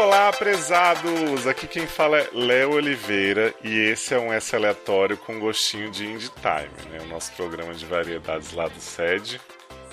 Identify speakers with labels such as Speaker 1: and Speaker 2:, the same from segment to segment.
Speaker 1: Olá, prezados! Aqui quem fala é Léo Oliveira e esse é um S aleatório com gostinho de Indie Time, né? O nosso programa de variedades lá do SED.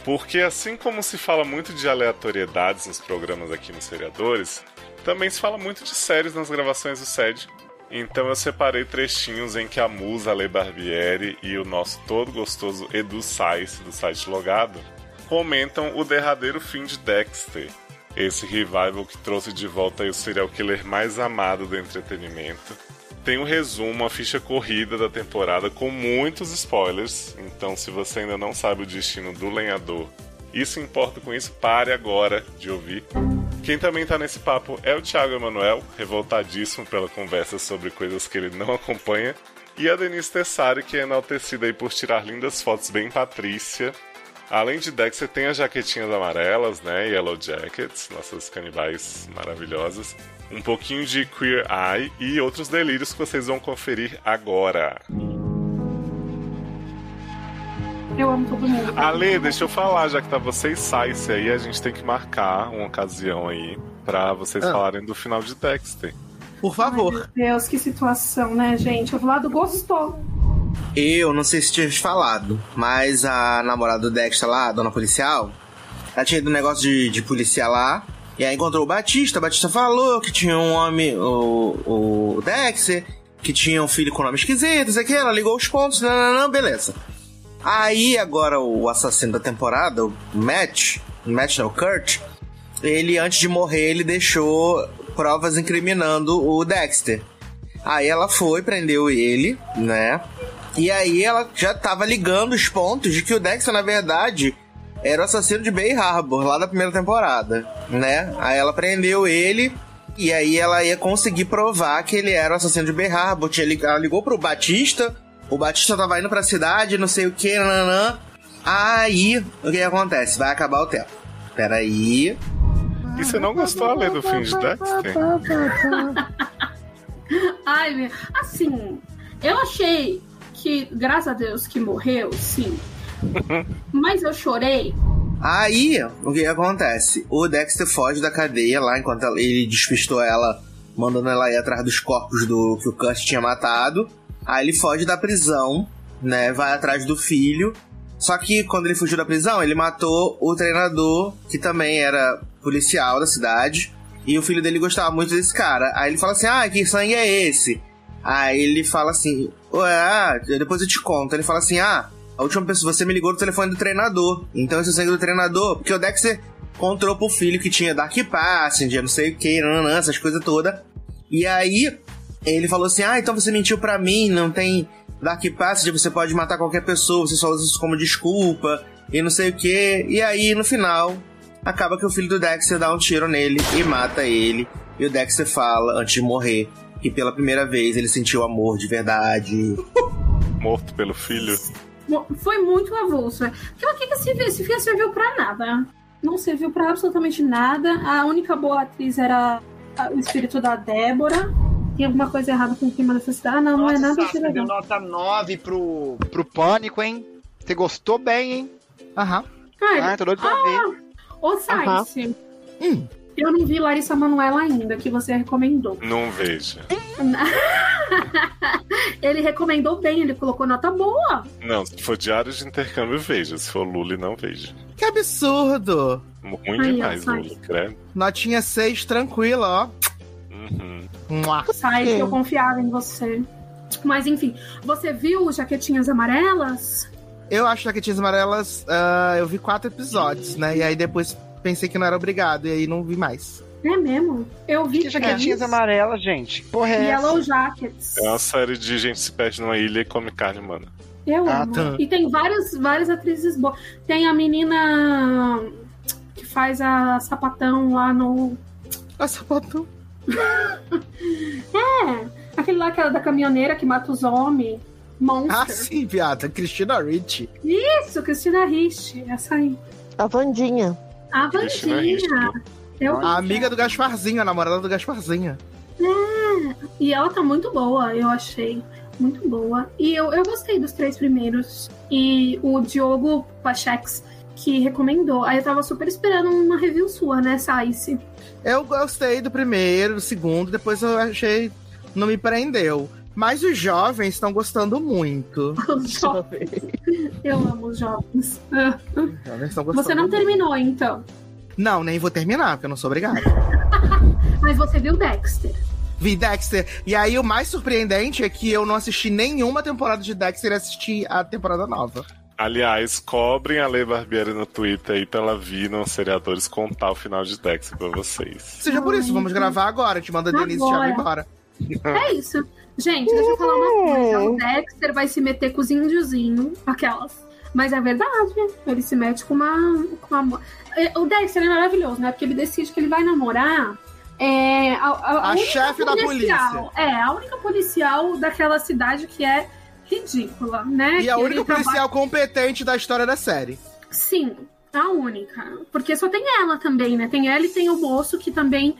Speaker 1: Porque assim como se fala muito de aleatoriedades nos programas aqui nos seriadores, também se fala muito de séries nas gravações do SED. Então eu separei trechinhos em que a musa Ale Barbieri e o nosso todo gostoso Edu Sais, do site Logado, comentam o derradeiro fim de Dexter, esse revival que trouxe de volta o serial killer mais amado do entretenimento. Tem um resumo, a ficha corrida da temporada com muitos spoilers, então se você ainda não sabe o destino do lenhador e se importa com isso, pare agora de ouvir. Quem também tá nesse papo é o Thiago Emanuel, revoltadíssimo pela conversa sobre coisas que ele não acompanha, e a Denise Tessari, que é enaltecida aí por tirar lindas fotos bem Patrícia, Além de Dexter, tem as jaquetinhas amarelas, né? Yellow Jackets, nossas canibais maravilhosas. Um pouquinho de Queer Eye e outros delírios que vocês vão conferir agora.
Speaker 2: Eu amo todo mundo.
Speaker 1: Ale, deixa eu falar, já que tá vocês Sice aí, a gente tem que marcar uma ocasião aí pra vocês
Speaker 3: Ah.
Speaker 1: falarem do final de Dexter.
Speaker 3: Por
Speaker 2: Ai,
Speaker 3: favor.
Speaker 2: meu Deus, que situação, né, gente? O lado gostou.
Speaker 3: Eu não sei se tinha falado, mas a namorada do Dexter lá, a dona policial, ela tinha ido um negócio de, de polícia lá. E aí encontrou o Batista. O Batista falou que tinha um homem, o, o Dexter, que tinha um filho com nome esquisito, isso aqui. Ela ligou os pontos, não, não, não, beleza. Aí agora o assassino da temporada, o Matt, Matt não, o Kurt, ele antes de morrer, ele deixou provas incriminando o Dexter. Aí ela foi, prendeu ele, né? E aí ela já tava ligando os pontos de que o Dexter, na verdade, era o assassino de Bay Harbor, lá da primeira temporada, né? Aí ela prendeu ele e aí ela ia conseguir provar que ele era o assassino de Bay Harbor. Ela ligou pro Batista, o Batista tava indo pra cidade, não sei o que, nananã. Aí, o que acontece? Vai acabar o tempo. Peraí.
Speaker 1: E você não gostou, Ale, do fim de Dexter?
Speaker 2: Ai, meu. Assim, eu achei que, graças a Deus, que morreu, sim. Mas eu chorei.
Speaker 3: Aí, o que acontece? O Dexter foge da cadeia lá enquanto ele despistou ela, mandando ela ir atrás dos corpos do que o Kurt tinha matado. Aí ele foge da prisão, né? Vai atrás do filho. Só que quando ele fugiu da prisão, ele matou o treinador, que também era policial da cidade. E o filho dele gostava muito desse cara. Aí ele fala assim: Ah, que sangue é esse? Aí ele fala assim: ah, depois eu te conto. Ele fala assim: Ah, a última pessoa, você me ligou no telefone do treinador. Então esse é o sangue do treinador. Porque o Dexter contou pro filho que tinha Dark Passenger, não sei o que, essas coisas todas. E aí ele falou assim: Ah, então você mentiu pra mim, não tem Dark Passenger, você pode matar qualquer pessoa, você só usa isso como desculpa, e não sei o que. E aí no final, acaba que o filho do Dexter dá um tiro nele e mata ele. E o Dexter fala, antes de morrer, que pela primeira vez ele sentiu amor de verdade.
Speaker 1: Morto pelo filho?
Speaker 2: Foi muito avulso. Aquilo aqui que esse, filme serviu pra nada. Não serviu pra absolutamente nada. A única boa atriz era o espírito da Débora. Tem alguma coisa errada com o clima dessa cidade? Ah, não, não é nada
Speaker 4: Nossa,
Speaker 2: de
Speaker 4: você deu
Speaker 2: legal.
Speaker 4: nota 9 pro, pro Pânico, hein? Você gostou bem, hein?
Speaker 3: Aham.
Speaker 2: Ah, ele-
Speaker 4: Ah, tô doido pra ver.
Speaker 2: Ô, Saice,
Speaker 3: Hum.
Speaker 2: Eu não vi Larissa Manoela ainda, que você recomendou.
Speaker 1: Não veja.
Speaker 2: Ele recomendou bem, ele colocou nota boa.
Speaker 1: Não, se for diário de intercâmbio, veja. Se for Lully, não veja.
Speaker 3: Que absurdo!
Speaker 1: Ruim
Speaker 2: Aí, ó,
Speaker 1: demais. Lully, credo.
Speaker 3: Notinha 6, tranquila, ó.
Speaker 1: Uhum.
Speaker 3: Mua.
Speaker 2: Sai, que eu confiava em você. Mas enfim, você viu Jaquetinhas Amarelas?
Speaker 3: Eu acho que Jaquetinhas Amarelas, ah, eu vi quatro episódios, né? E aí depois pensei que não era obrigado, e aí não vi mais.
Speaker 2: É mesmo? Eu vi
Speaker 4: Que jaquetinhas
Speaker 2: três
Speaker 4: amarelas, gente. Porra, é essa?
Speaker 2: Yellow Jackets.
Speaker 1: É uma série de gente se perde numa ilha e come carne humana.
Speaker 2: Eu
Speaker 3: Ah,
Speaker 2: amo.
Speaker 3: tá.
Speaker 2: E tem várias, várias atrizes boas. Tem a menina que faz a sapatão lá no.
Speaker 3: Ah, sapatão.
Speaker 2: É, aquele lá que é da caminhoneira que mata os homens. Monster.
Speaker 3: Ah, sim, viada. Cristina Ricci.
Speaker 2: Isso, Cristina Rich. Essa aí.
Speaker 5: A Vandinha.
Speaker 2: A
Speaker 1: Cristina Ricci.
Speaker 2: Vandinha. Eu
Speaker 3: A amiga do Gasparzinho, a namorada do Gasparzinho.
Speaker 2: E ela tá muito boa, eu achei. Muito boa. E eu, eu gostei dos três primeiros. E o Diogo Pachex, que recomendou. Aí eu tava super esperando uma review sua, né, Saice?
Speaker 6: Eu gostei do primeiro, do segundo, depois eu achei. Não me prendeu. Mas os jovens estão gostando muito.
Speaker 2: Os jovens. Eu amo os jovens.
Speaker 6: Os jovens estão gostando
Speaker 2: Você não
Speaker 6: muito.
Speaker 2: terminou, então.
Speaker 6: Não, nem vou terminar, porque eu não sou obrigado.
Speaker 2: Mas você viu Dexter.
Speaker 6: Vi Dexter. E aí o mais surpreendente é que eu não assisti nenhuma temporada de Dexter e assisti a temporada nova.
Speaker 1: Aliás, cobrem a Lei Barbieri no Twitter aí pra ela vir nos seriadores contar o final de Dexter pra vocês.
Speaker 6: Seja por isso, vamos gravar agora. Te manda a Denise e
Speaker 2: Agora.
Speaker 6: Thiago embora.
Speaker 2: É isso. Gente, deixa eu falar uma coisa. O Dexter vai se meter com os índiozinhos, aquelas. Mas é verdade, ele se mete com uma. Com uma... É, O Dexter é maravilhoso, né? Porque ele decide que ele vai namorar. É, a, a- a
Speaker 6: A
Speaker 2: única
Speaker 6: chefe da polícia.
Speaker 2: É, a única policial daquela cidade que é ridícula, né?
Speaker 6: E a
Speaker 2: Que
Speaker 6: única
Speaker 2: ele trabalha-
Speaker 6: policial competente da história da série.
Speaker 2: Sim, a única. Porque só tem ela também, né? Tem ela e tem o moço que também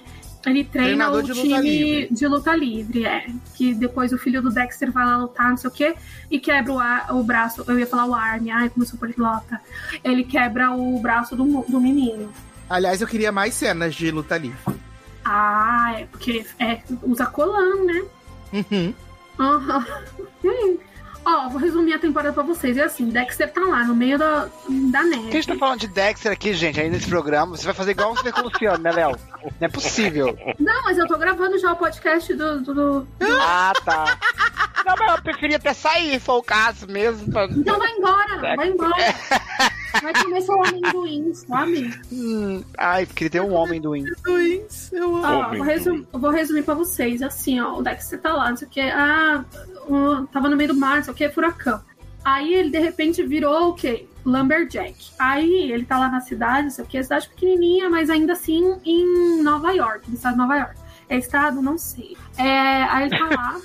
Speaker 2: ele treina
Speaker 6: Treinador
Speaker 2: o
Speaker 6: de luta
Speaker 2: time
Speaker 6: livre.
Speaker 2: de luta livre, é. Que depois o filho do Dexter vai lá lutar, não sei o quê, e quebra o, ar- o braço. Eu ia falar o arme, ai, como sou poliglota. Ele quebra o braço do, do menino.
Speaker 6: Aliás, eu queria mais cenas de luta livre.
Speaker 2: Ah, é porque é, usa colã, né?
Speaker 6: Uhum.
Speaker 2: Aham. Ó, vou resumir a temporada pra vocês. É assim, Dexter tá lá no meio da, da neve.
Speaker 4: Por que a gente tá falando de Dexter aqui, gente, aí nesse programa? Você vai fazer igual você com o Luciano, né, Léo? Não é possível.
Speaker 2: Não, mas eu tô gravando já o podcast do- do- do,
Speaker 4: Ah, tá. Não, mas eu preferia até sair, for o caso mesmo. Pra...
Speaker 2: Então vai embora, vai embora. Vai comer seu amendoim, sabe?
Speaker 4: Hum, ai, queria ter um homem do.
Speaker 6: Twins, eu amo.
Speaker 2: Ó, vou, resum- vou resumir pra vocês, assim, ó, o Dexter tá lá, não sei o que, ah, o- tava no meio do mar, não sei o que, furacão. Aí ele, de repente, virou o quê? Lumberjack. Aí ele tá lá na cidade, não sei o que, cidade pequenininha, mas ainda assim em Nova York, no estado de Nova York. É estado? Não sei. É, aí ele tá lá.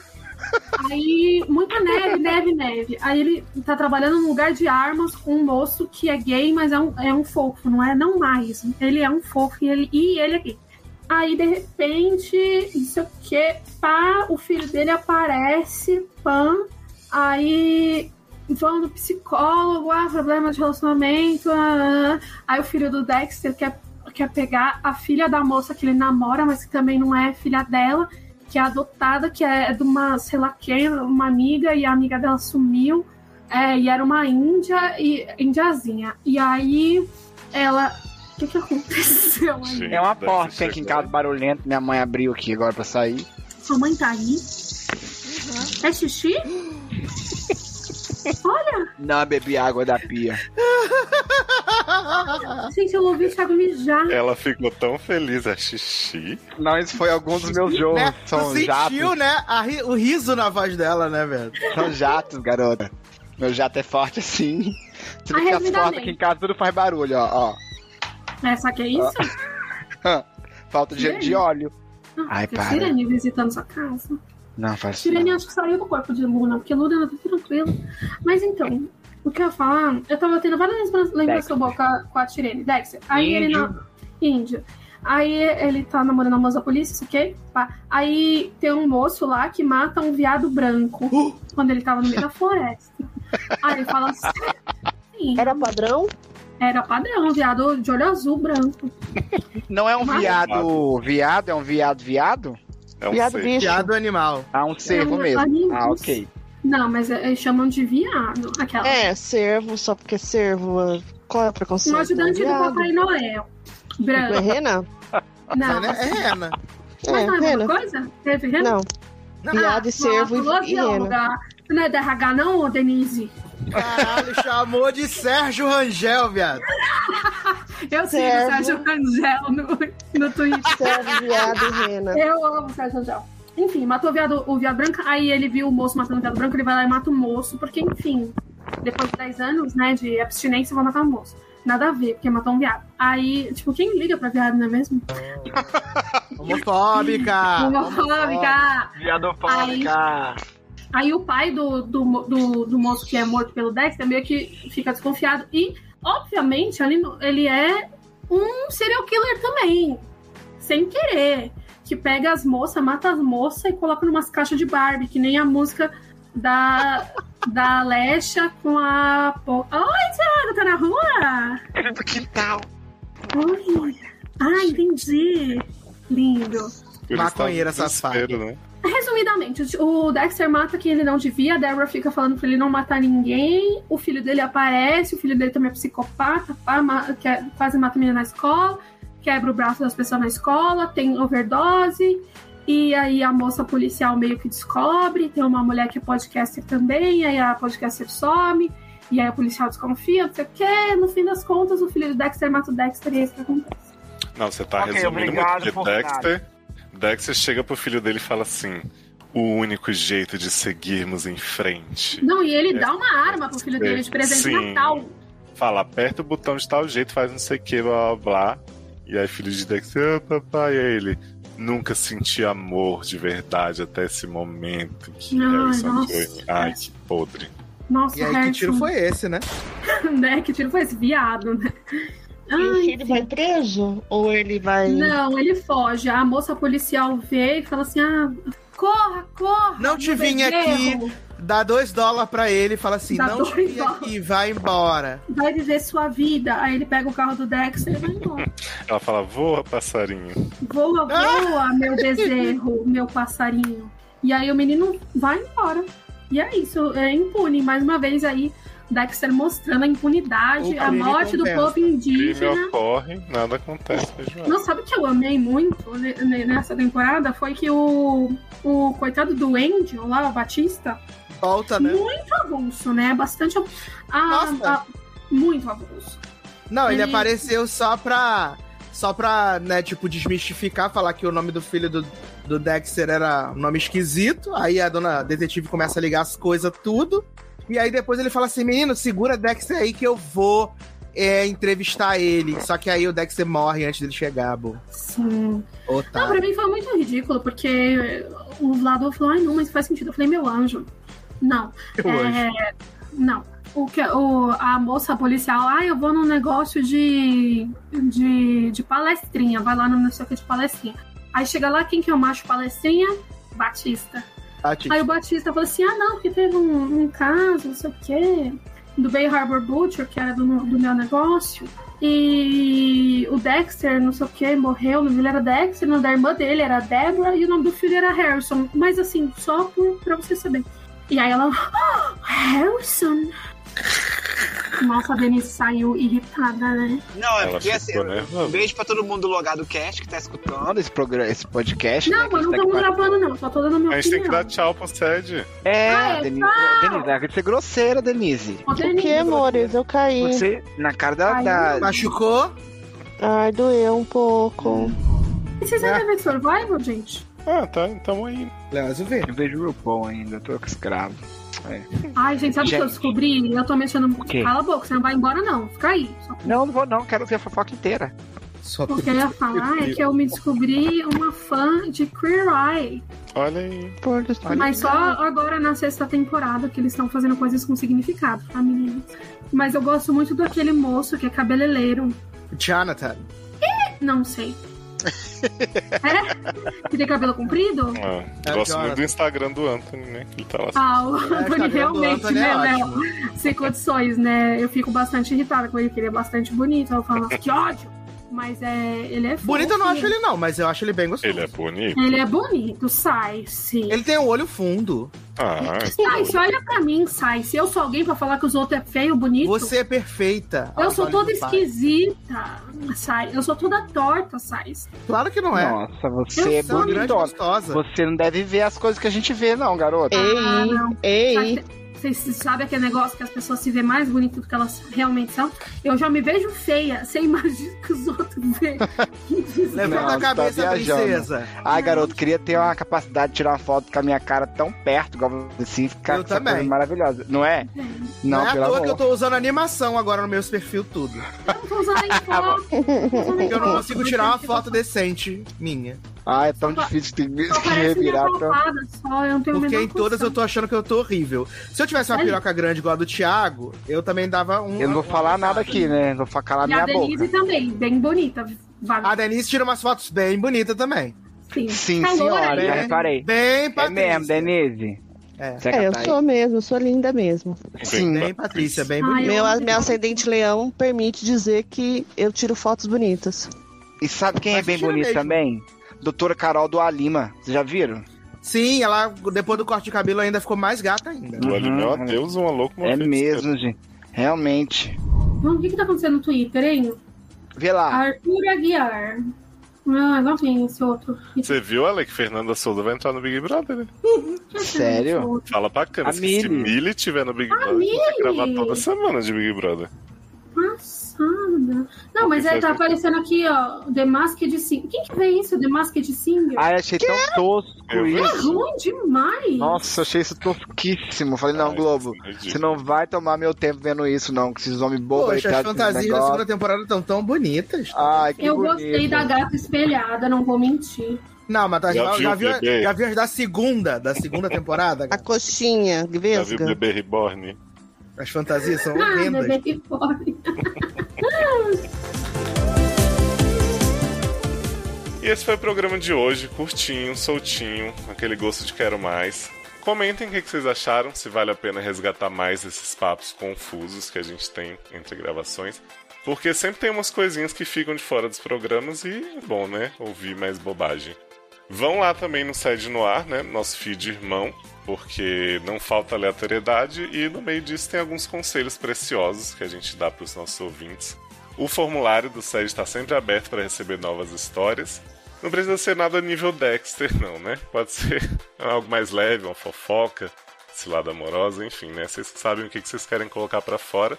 Speaker 2: Aí, muita neve, neve, neve. Aí ele tá trabalhando num lugar de armas com um moço que é gay, mas é um, é um fofo, não é? Não mais. Ele é um fofo e ele, e ele é gay. Aí, de repente, não sei o que, pá, o filho dele aparece, pã. Aí vão no psicólogo, ah, problema de relacionamento. ah, ah. Aí o filho do Dexter quer, quer pegar a filha da moça que ele namora, mas que também não é filha dela, que é adotada, que é de uma, sei lá quem, uma amiga, e a amiga dela sumiu. É, e era uma índia e indiazinha. E aí ela. O que, que aconteceu aí?
Speaker 1: Gente,
Speaker 4: É uma porta aqui em casa barulhenta. Minha mãe abriu aqui agora pra sair.
Speaker 2: Sua mãe tá aí? É xixi? Olha,
Speaker 4: Não, bebi água da pia.
Speaker 2: gente, eu ouvi o Thiago mijar.
Speaker 1: Ela ficou tão feliz, é xixi.
Speaker 4: Não, isso foi alguns dos meus jogos.
Speaker 6: Né? Tu
Speaker 4: São
Speaker 6: sentiu,
Speaker 4: jatos.
Speaker 6: né? a ri- o riso na voz dela, né, velho?
Speaker 4: São jatos, garota. Meu jato é forte assim. Você vê
Speaker 2: Ah,
Speaker 4: que as
Speaker 2: resumidamente.
Speaker 4: portas aqui em casa tudo faz barulho, ó.
Speaker 2: Essa que é isso?
Speaker 4: ó. Falta de, de óleo. Ai, para.
Speaker 2: Sirene visitando sua casa.
Speaker 4: Não, faz isso.
Speaker 2: Sirene
Speaker 4: não.
Speaker 2: acho que saiu do corpo de Luna, porque Luna tá tranquila. Mas então, o que eu ia falar, eu tava tendo várias lembranças lembranças boas com a, Sirene. Dexter. Aí ele
Speaker 4: Índio.
Speaker 2: não. Índio. Aí ele tá namorando a moça da polícia, isso ok? Pá. Aí tem um moço lá que mata um viado branco quando ele tava no meio da floresta. Aí ele fala assim. Sim,
Speaker 5: Era padrão?
Speaker 2: era padrão, um viado de olho azul branco.
Speaker 4: Não é um
Speaker 2: Mas-
Speaker 4: viado viado? É um viado viado?
Speaker 1: É um
Speaker 5: Viado
Speaker 1: ser.
Speaker 5: bicho.
Speaker 6: Piado animal.
Speaker 4: Ah, um cervo
Speaker 2: um
Speaker 4: mesmo. Ah, ok.
Speaker 2: Não, mas é- eles chamam de viado. Aquela.
Speaker 5: É, servo, só porque servo. ah, Qual é o preconceito?
Speaker 2: um ajudante do. Papai Noel.
Speaker 5: Não
Speaker 2: Branco.
Speaker 5: é rena?
Speaker 2: Não,
Speaker 6: É, é rena.
Speaker 2: mas não é
Speaker 5: É, rena.
Speaker 2: coisa? Teve rena?
Speaker 5: Não.
Speaker 6: Não.
Speaker 5: Viado e servo e, e
Speaker 2: assim,
Speaker 5: rena.
Speaker 2: Não é da RH não, Denise?
Speaker 6: Caralho, chamou de Sérgio Rangel, viado.
Speaker 2: Eu sigo o
Speaker 5: Servo.
Speaker 2: Sérgio Rangel no, no Twitter.
Speaker 5: Servo, viado e rena.
Speaker 2: Eu amo o Sérgio Rangel. Enfim, matou o viado, o viado branco, aí ele viu o moço matando o viado branco, ele vai lá e mata o moço, porque, enfim, depois de 10 anos, né, de abstinência, vai matar o moço. Nada a ver, porque matou um viado. Aí, tipo, quem liga pra viado, não é mesmo?
Speaker 6: Homofóbica.
Speaker 2: Homofóbica!
Speaker 4: Viadofóbica.
Speaker 2: Aí o pai do, do, do, do moço que é morto pelo Dexter meio que fica desconfiado. E, obviamente, ele, ele é um serial killer também. Sem querer. Que pega as moças, mata as moças e coloca numas caixas de Barbie, que nem a música da, da Alexa com a. Po- Oi, Thiago, tá na rua?
Speaker 4: Do quintal.
Speaker 2: Oi. Ah, entendi. Lindo.
Speaker 1: Ele
Speaker 6: Maconheira safada.
Speaker 1: né?
Speaker 2: Resumidamente, o Dexter mata quem ele não devia, a Deborah fica falando pra ele não matar ninguém, o filho dele aparece, o filho dele também é psicopata, pá, ma- quer- quase mata a menina na escola, quebra o braço das pessoas na escola, tem overdose, e aí a moça policial meio que descobre, tem uma mulher que é podcaster também, aí a podcaster some, e aí a policial desconfia, não sei o quê, no fim das contas o filho do Dexter mata o Dexter e é isso que acontece.
Speaker 1: Não, você tá
Speaker 4: Ok,
Speaker 1: resumindo
Speaker 4: obrigado
Speaker 1: muito de Dexter. Dexter chega pro filho dele e fala assim: o único jeito de seguirmos em frente.
Speaker 2: Não, e ele
Speaker 1: É.
Speaker 2: dá uma arma pro filho dele de presente de
Speaker 1: Sim.
Speaker 2: Natal.
Speaker 1: Fala, aperta o botão de tal jeito, faz não sei o que, blá blá blá. E aí, filho de Dexter, papai, e aí ele. Nunca senti amor de verdade até esse momento que
Speaker 2: Ai,
Speaker 1: Harrison
Speaker 2: nossa.
Speaker 1: foi. Ai, que podre.
Speaker 2: Nossa,
Speaker 6: E aí, que tiro
Speaker 2: Harrison,
Speaker 6: foi esse, né?
Speaker 2: né? Que tiro foi esse viado, né?
Speaker 5: E o
Speaker 2: Ai,
Speaker 5: filho vai preso? Ou ele vai.
Speaker 2: não, ele foge. A moça policial vê e fala assim: ah, corra, corra.
Speaker 6: Não te vim
Speaker 2: bezerro.
Speaker 6: Dá dois dólares pra ele e fala assim:
Speaker 2: Dá
Speaker 6: não
Speaker 2: dólares.
Speaker 6: aqui, vai embora.
Speaker 2: Vai viver sua vida. Aí ele pega o carro do Dexter e vai embora.
Speaker 1: Ela fala, voa, passarinho.
Speaker 2: Voa,
Speaker 6: Ah!
Speaker 2: voa, meu bezerro, meu passarinho. E aí o menino vai embora. E é isso, é impune. Mais uma vez aí, Dexter mostrando a impunidade, a
Speaker 6: crime
Speaker 2: morte do povo
Speaker 1: Crime
Speaker 2: indígena.
Speaker 1: ocorre, nada acontece. João.
Speaker 2: Não, sabe o que eu amei muito ne- ne- nessa temporada? Foi que o, o coitado do Angel lá, o Batista,
Speaker 6: Volta, né?
Speaker 2: muito avulso, né? Bastante. av- Ah, ah, muito avulso.
Speaker 6: Não, ele
Speaker 2: Ele-
Speaker 6: apareceu só pra. Só pra, né, tipo, desmistificar, falar que o nome do filho do, do Dexter era um nome esquisito. Aí a dona detetive começa a ligar as coisas, tudo. E aí depois ele fala assim: menino, segura Dexter aí que eu vou é, entrevistar ele. Só que aí o Dexter morre antes dele chegar, bo.
Speaker 2: Sim. Não,
Speaker 6: Otário.
Speaker 2: pra mim foi muito ridículo, porque o Vlado falou, ai não, mas faz sentido. Eu falei, meu anjo. Não.
Speaker 6: Eu.
Speaker 2: É, não. O que, o, a moça policial, ah, eu vou num negócio de, de, de palestrinha, vai lá no não sei o que de palestrinha. Aí chega lá, quem que é o macho palestrinha? Batista.
Speaker 6: Bate.
Speaker 2: Aí o Batista falou assim: ah, não, porque teve um, um caso, não sei o quê, do Bay Harbor Butcher, que era do, do meu negócio. E o Dexter, não sei o que, morreu. O nome dele era Dexter, o nome da irmã dele era Deborah e o nome do filho era Harrison. Mas assim, só por, pra você saber. E aí ela, "Ah, Harrison. Nossa, a Denise saiu irritada, né?
Speaker 4: Não, é
Speaker 1: Ela
Speaker 4: porque assim, um beijo pra todo mundo do Logado Cast que tá escutando esse, programa, esse podcast. né,
Speaker 2: Não,
Speaker 4: que
Speaker 2: mas não
Speaker 4: tá
Speaker 2: estamos
Speaker 4: aqui
Speaker 2: gravando, não. Só tô dando minha
Speaker 1: A gente tem
Speaker 2: opinião.
Speaker 1: que dar tchau pro Sede.
Speaker 4: É,
Speaker 2: Ah, é,
Speaker 4: Denise,
Speaker 2: tchau.
Speaker 4: Denise, vai ser grosseira, Denise.
Speaker 2: Ô,
Speaker 5: O
Speaker 2: Denise,
Speaker 5: que, amores? Eu caí.
Speaker 4: Você, na cara da.
Speaker 2: Ai,
Speaker 4: da-
Speaker 6: Machucou?
Speaker 5: Ai, doeu um pouco.
Speaker 2: E vocês ainda vê Survival, gente?
Speaker 1: Ah, tá, tamo aí.
Speaker 6: Vê.
Speaker 4: Eu vejo o RuPaul ainda, eu tô escravo.
Speaker 2: Ai, gente, sabe o que eu descobri? Eu tô mexendo.
Speaker 4: quê?
Speaker 2: Cala a boca, você não vai embora, não. Fica aí. Só
Speaker 4: Não, não vou não, quero ver a fofoca inteira.
Speaker 6: Só
Speaker 2: porque eu ia falar é que eu me descobri uma fã de Queer Eye.
Speaker 1: Olha aí.
Speaker 5: Por dos
Speaker 2: Mas só agora na sexta temporada que eles estão fazendo coisas com significado, tá, meninas? Mas eu gosto muito daquele moço que é cabeleireiro.
Speaker 6: Jonathan.
Speaker 2: Não sei. É? Que tem cabelo comprido?
Speaker 1: Ah,
Speaker 6: É,
Speaker 1: gosto muito do Instagram do Anthony, né? Que ele tá lá.
Speaker 2: Ah, o
Speaker 6: É,
Speaker 2: Anthony realmente,
Speaker 6: Anthony
Speaker 2: né,
Speaker 6: é
Speaker 2: Léo?
Speaker 6: ótimo.
Speaker 2: Sem condições, né? Eu fico bastante irritada com ele, que ele é bastante bonito. Eu falo, que ódio! Mas é, ele é fofo.
Speaker 6: Bonito eu não acho ele, não, mas eu acho ele bem gostoso.
Speaker 1: Ele é bonito.
Speaker 2: Ele é bonito, sai, sim.
Speaker 6: Ele tem um olho fundo.
Speaker 1: Ah,
Speaker 2: Sai, se olha pra mim, sai. Se eu sou alguém pra falar que os outros é feio, bonito.
Speaker 6: Você é perfeita.
Speaker 2: Eu sou toda esquisita, sai. Eu sou toda torta, sai.
Speaker 6: Claro que não é.
Speaker 4: Nossa, você
Speaker 2: Eu
Speaker 4: é
Speaker 6: gostosa.
Speaker 4: Você não deve ver as coisas que a gente vê, não, garoto.
Speaker 2: Ah,
Speaker 5: Ei,
Speaker 2: não.
Speaker 5: ei.
Speaker 2: Vocês sabem aquele negócio que as pessoas se vêem mais bonitas do que elas realmente são? Eu já me vejo feia. Você imagina que os outros veem.
Speaker 6: Levanta a
Speaker 4: tá
Speaker 6: cabeça,
Speaker 4: viajando.
Speaker 6: princesa.
Speaker 4: Ai, garoto, queria ter uma capacidade de tirar uma foto com a minha cara tão perto, igual assim, ficar
Speaker 6: Eu
Speaker 4: com essa
Speaker 6: também.
Speaker 4: coisa maravilhosa. Não é?
Speaker 6: Não,
Speaker 4: Não,
Speaker 6: é à toa
Speaker 4: amor.
Speaker 6: que eu tô usando animação agora no meus perfil tudo.
Speaker 2: Eu não tô usando nem foto.
Speaker 6: Porque eu não consigo tirar uma foto decente minha.
Speaker 4: Ah, é tão difícil de de
Speaker 2: Só parece minha
Speaker 4: revirar. Tão...
Speaker 2: papada só, eu não tenho a
Speaker 6: Porque em todas eu tô achando que eu tô horrível. Se eu tivesse uma
Speaker 2: Sério?
Speaker 6: piroca grande igual a do Thiago, eu também dava um.
Speaker 4: Eu não vou falar nada aqui, né? Vou calar
Speaker 2: E a
Speaker 4: minha
Speaker 2: Denise
Speaker 4: boca.
Speaker 2: também, bem bonita. Vale.
Speaker 6: A Denise tira umas fotos bem bonitas também.
Speaker 2: Sim,
Speaker 4: Sim,
Speaker 2: Tá
Speaker 4: senhora,
Speaker 2: aí,
Speaker 4: já
Speaker 2: né?
Speaker 4: reparei.
Speaker 6: Bem,
Speaker 4: É
Speaker 6: Patrícia.
Speaker 4: mesmo, Denise.
Speaker 6: É.
Speaker 5: É, eu
Speaker 4: tá
Speaker 5: sou mesmo, eu sou linda mesmo.
Speaker 4: Sim.
Speaker 6: Bem, Patrícia, bem bonita.
Speaker 5: Meu, meu ascendente leão permite dizer que eu tiro fotos bonitas.
Speaker 4: E sabe quem é
Speaker 6: Mas
Speaker 4: bem
Speaker 6: tira
Speaker 4: bonito
Speaker 6: mesmo.
Speaker 4: também? Doutora Carol do Alima. Vocês já viram?
Speaker 6: Sim, ela, depois do corte de cabelo, ainda ficou mais gata ainda.
Speaker 1: Ali, meu
Speaker 4: Uhum.
Speaker 1: Deus, uma louca
Speaker 4: É mesmo, gente. Realmente.
Speaker 2: Vamos, o que que tá acontecendo no Twitter, hein?
Speaker 4: Vê lá.
Speaker 2: Arthur Aguiar. Ah, não tem esse outro.
Speaker 1: Você viu, Ale, que Fernanda Souza vai entrar no Big Brother, né?
Speaker 2: É esse
Speaker 4: Sério?
Speaker 1: Fala pra câmera.
Speaker 4: A
Speaker 1: Se.
Speaker 4: Millie
Speaker 1: tiver no Big Brother, vai gravar toda semana de Big Brother.
Speaker 2: Não, mas aí tá
Speaker 1: foi-
Speaker 2: aparecendo aqui, ó, The Masked Singer. Quem que vê isso? The Masked Singer?
Speaker 4: Ai, achei tão tosco
Speaker 1: Eu
Speaker 2: é
Speaker 4: isso.
Speaker 2: ruim demais.
Speaker 4: Nossa, achei isso tosquíssimo. Falei, não,
Speaker 1: Ai,
Speaker 4: Globo,
Speaker 1: isso é
Speaker 4: você não vai tomar meu tempo vendo isso, não. Que esses homens bobos aí
Speaker 6: Poxa, as
Speaker 4: esses
Speaker 6: fantasias da segunda temporada estão tão bonitas.
Speaker 4: Ai, que
Speaker 2: Eu
Speaker 4: bonito.
Speaker 2: gostei da gata espelhada, não vou mentir.
Speaker 6: Não, mas tá,
Speaker 1: Já
Speaker 6: já,
Speaker 1: viu
Speaker 6: já, viu,
Speaker 1: bebê?
Speaker 6: já viu as da segunda, da segunda temporada?
Speaker 5: A coxinha,
Speaker 1: Já viu o
Speaker 5: vesga.
Speaker 1: bebê reborn?
Speaker 6: As fantasias são
Speaker 2: Ah,
Speaker 6: horrendas.
Speaker 2: bebê que fome.
Speaker 1: E esse foi o programa de hoje, curtinho, soltinho, aquele gosto de quero mais. Comentem o que vocês acharam, se vale a pena resgatar mais esses papos confusos que a gente tem entre gravações. Porque sempre tem umas coisinhas que ficam de fora dos programas e é bom, né? Ouvir mais bobagem. Vão lá também no Sede no Ar, né? Nosso feed irmão, porque não falta aleatoriedade e no meio disso tem alguns conselhos preciosos que a gente dá para os nossos ouvintes. O formulário do Sede está sempre aberto para receber novas histórias. Não precisa ser nada nível Dexter, não, né? Pode ser algo mais leve, uma fofoca, cilada amorosa, enfim, né? Vocês sabem o que vocês querem colocar para fora.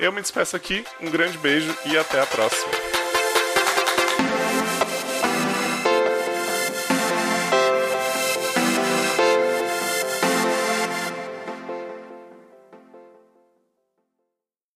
Speaker 1: Eu me despeço aqui, um grande beijo e até a próxima.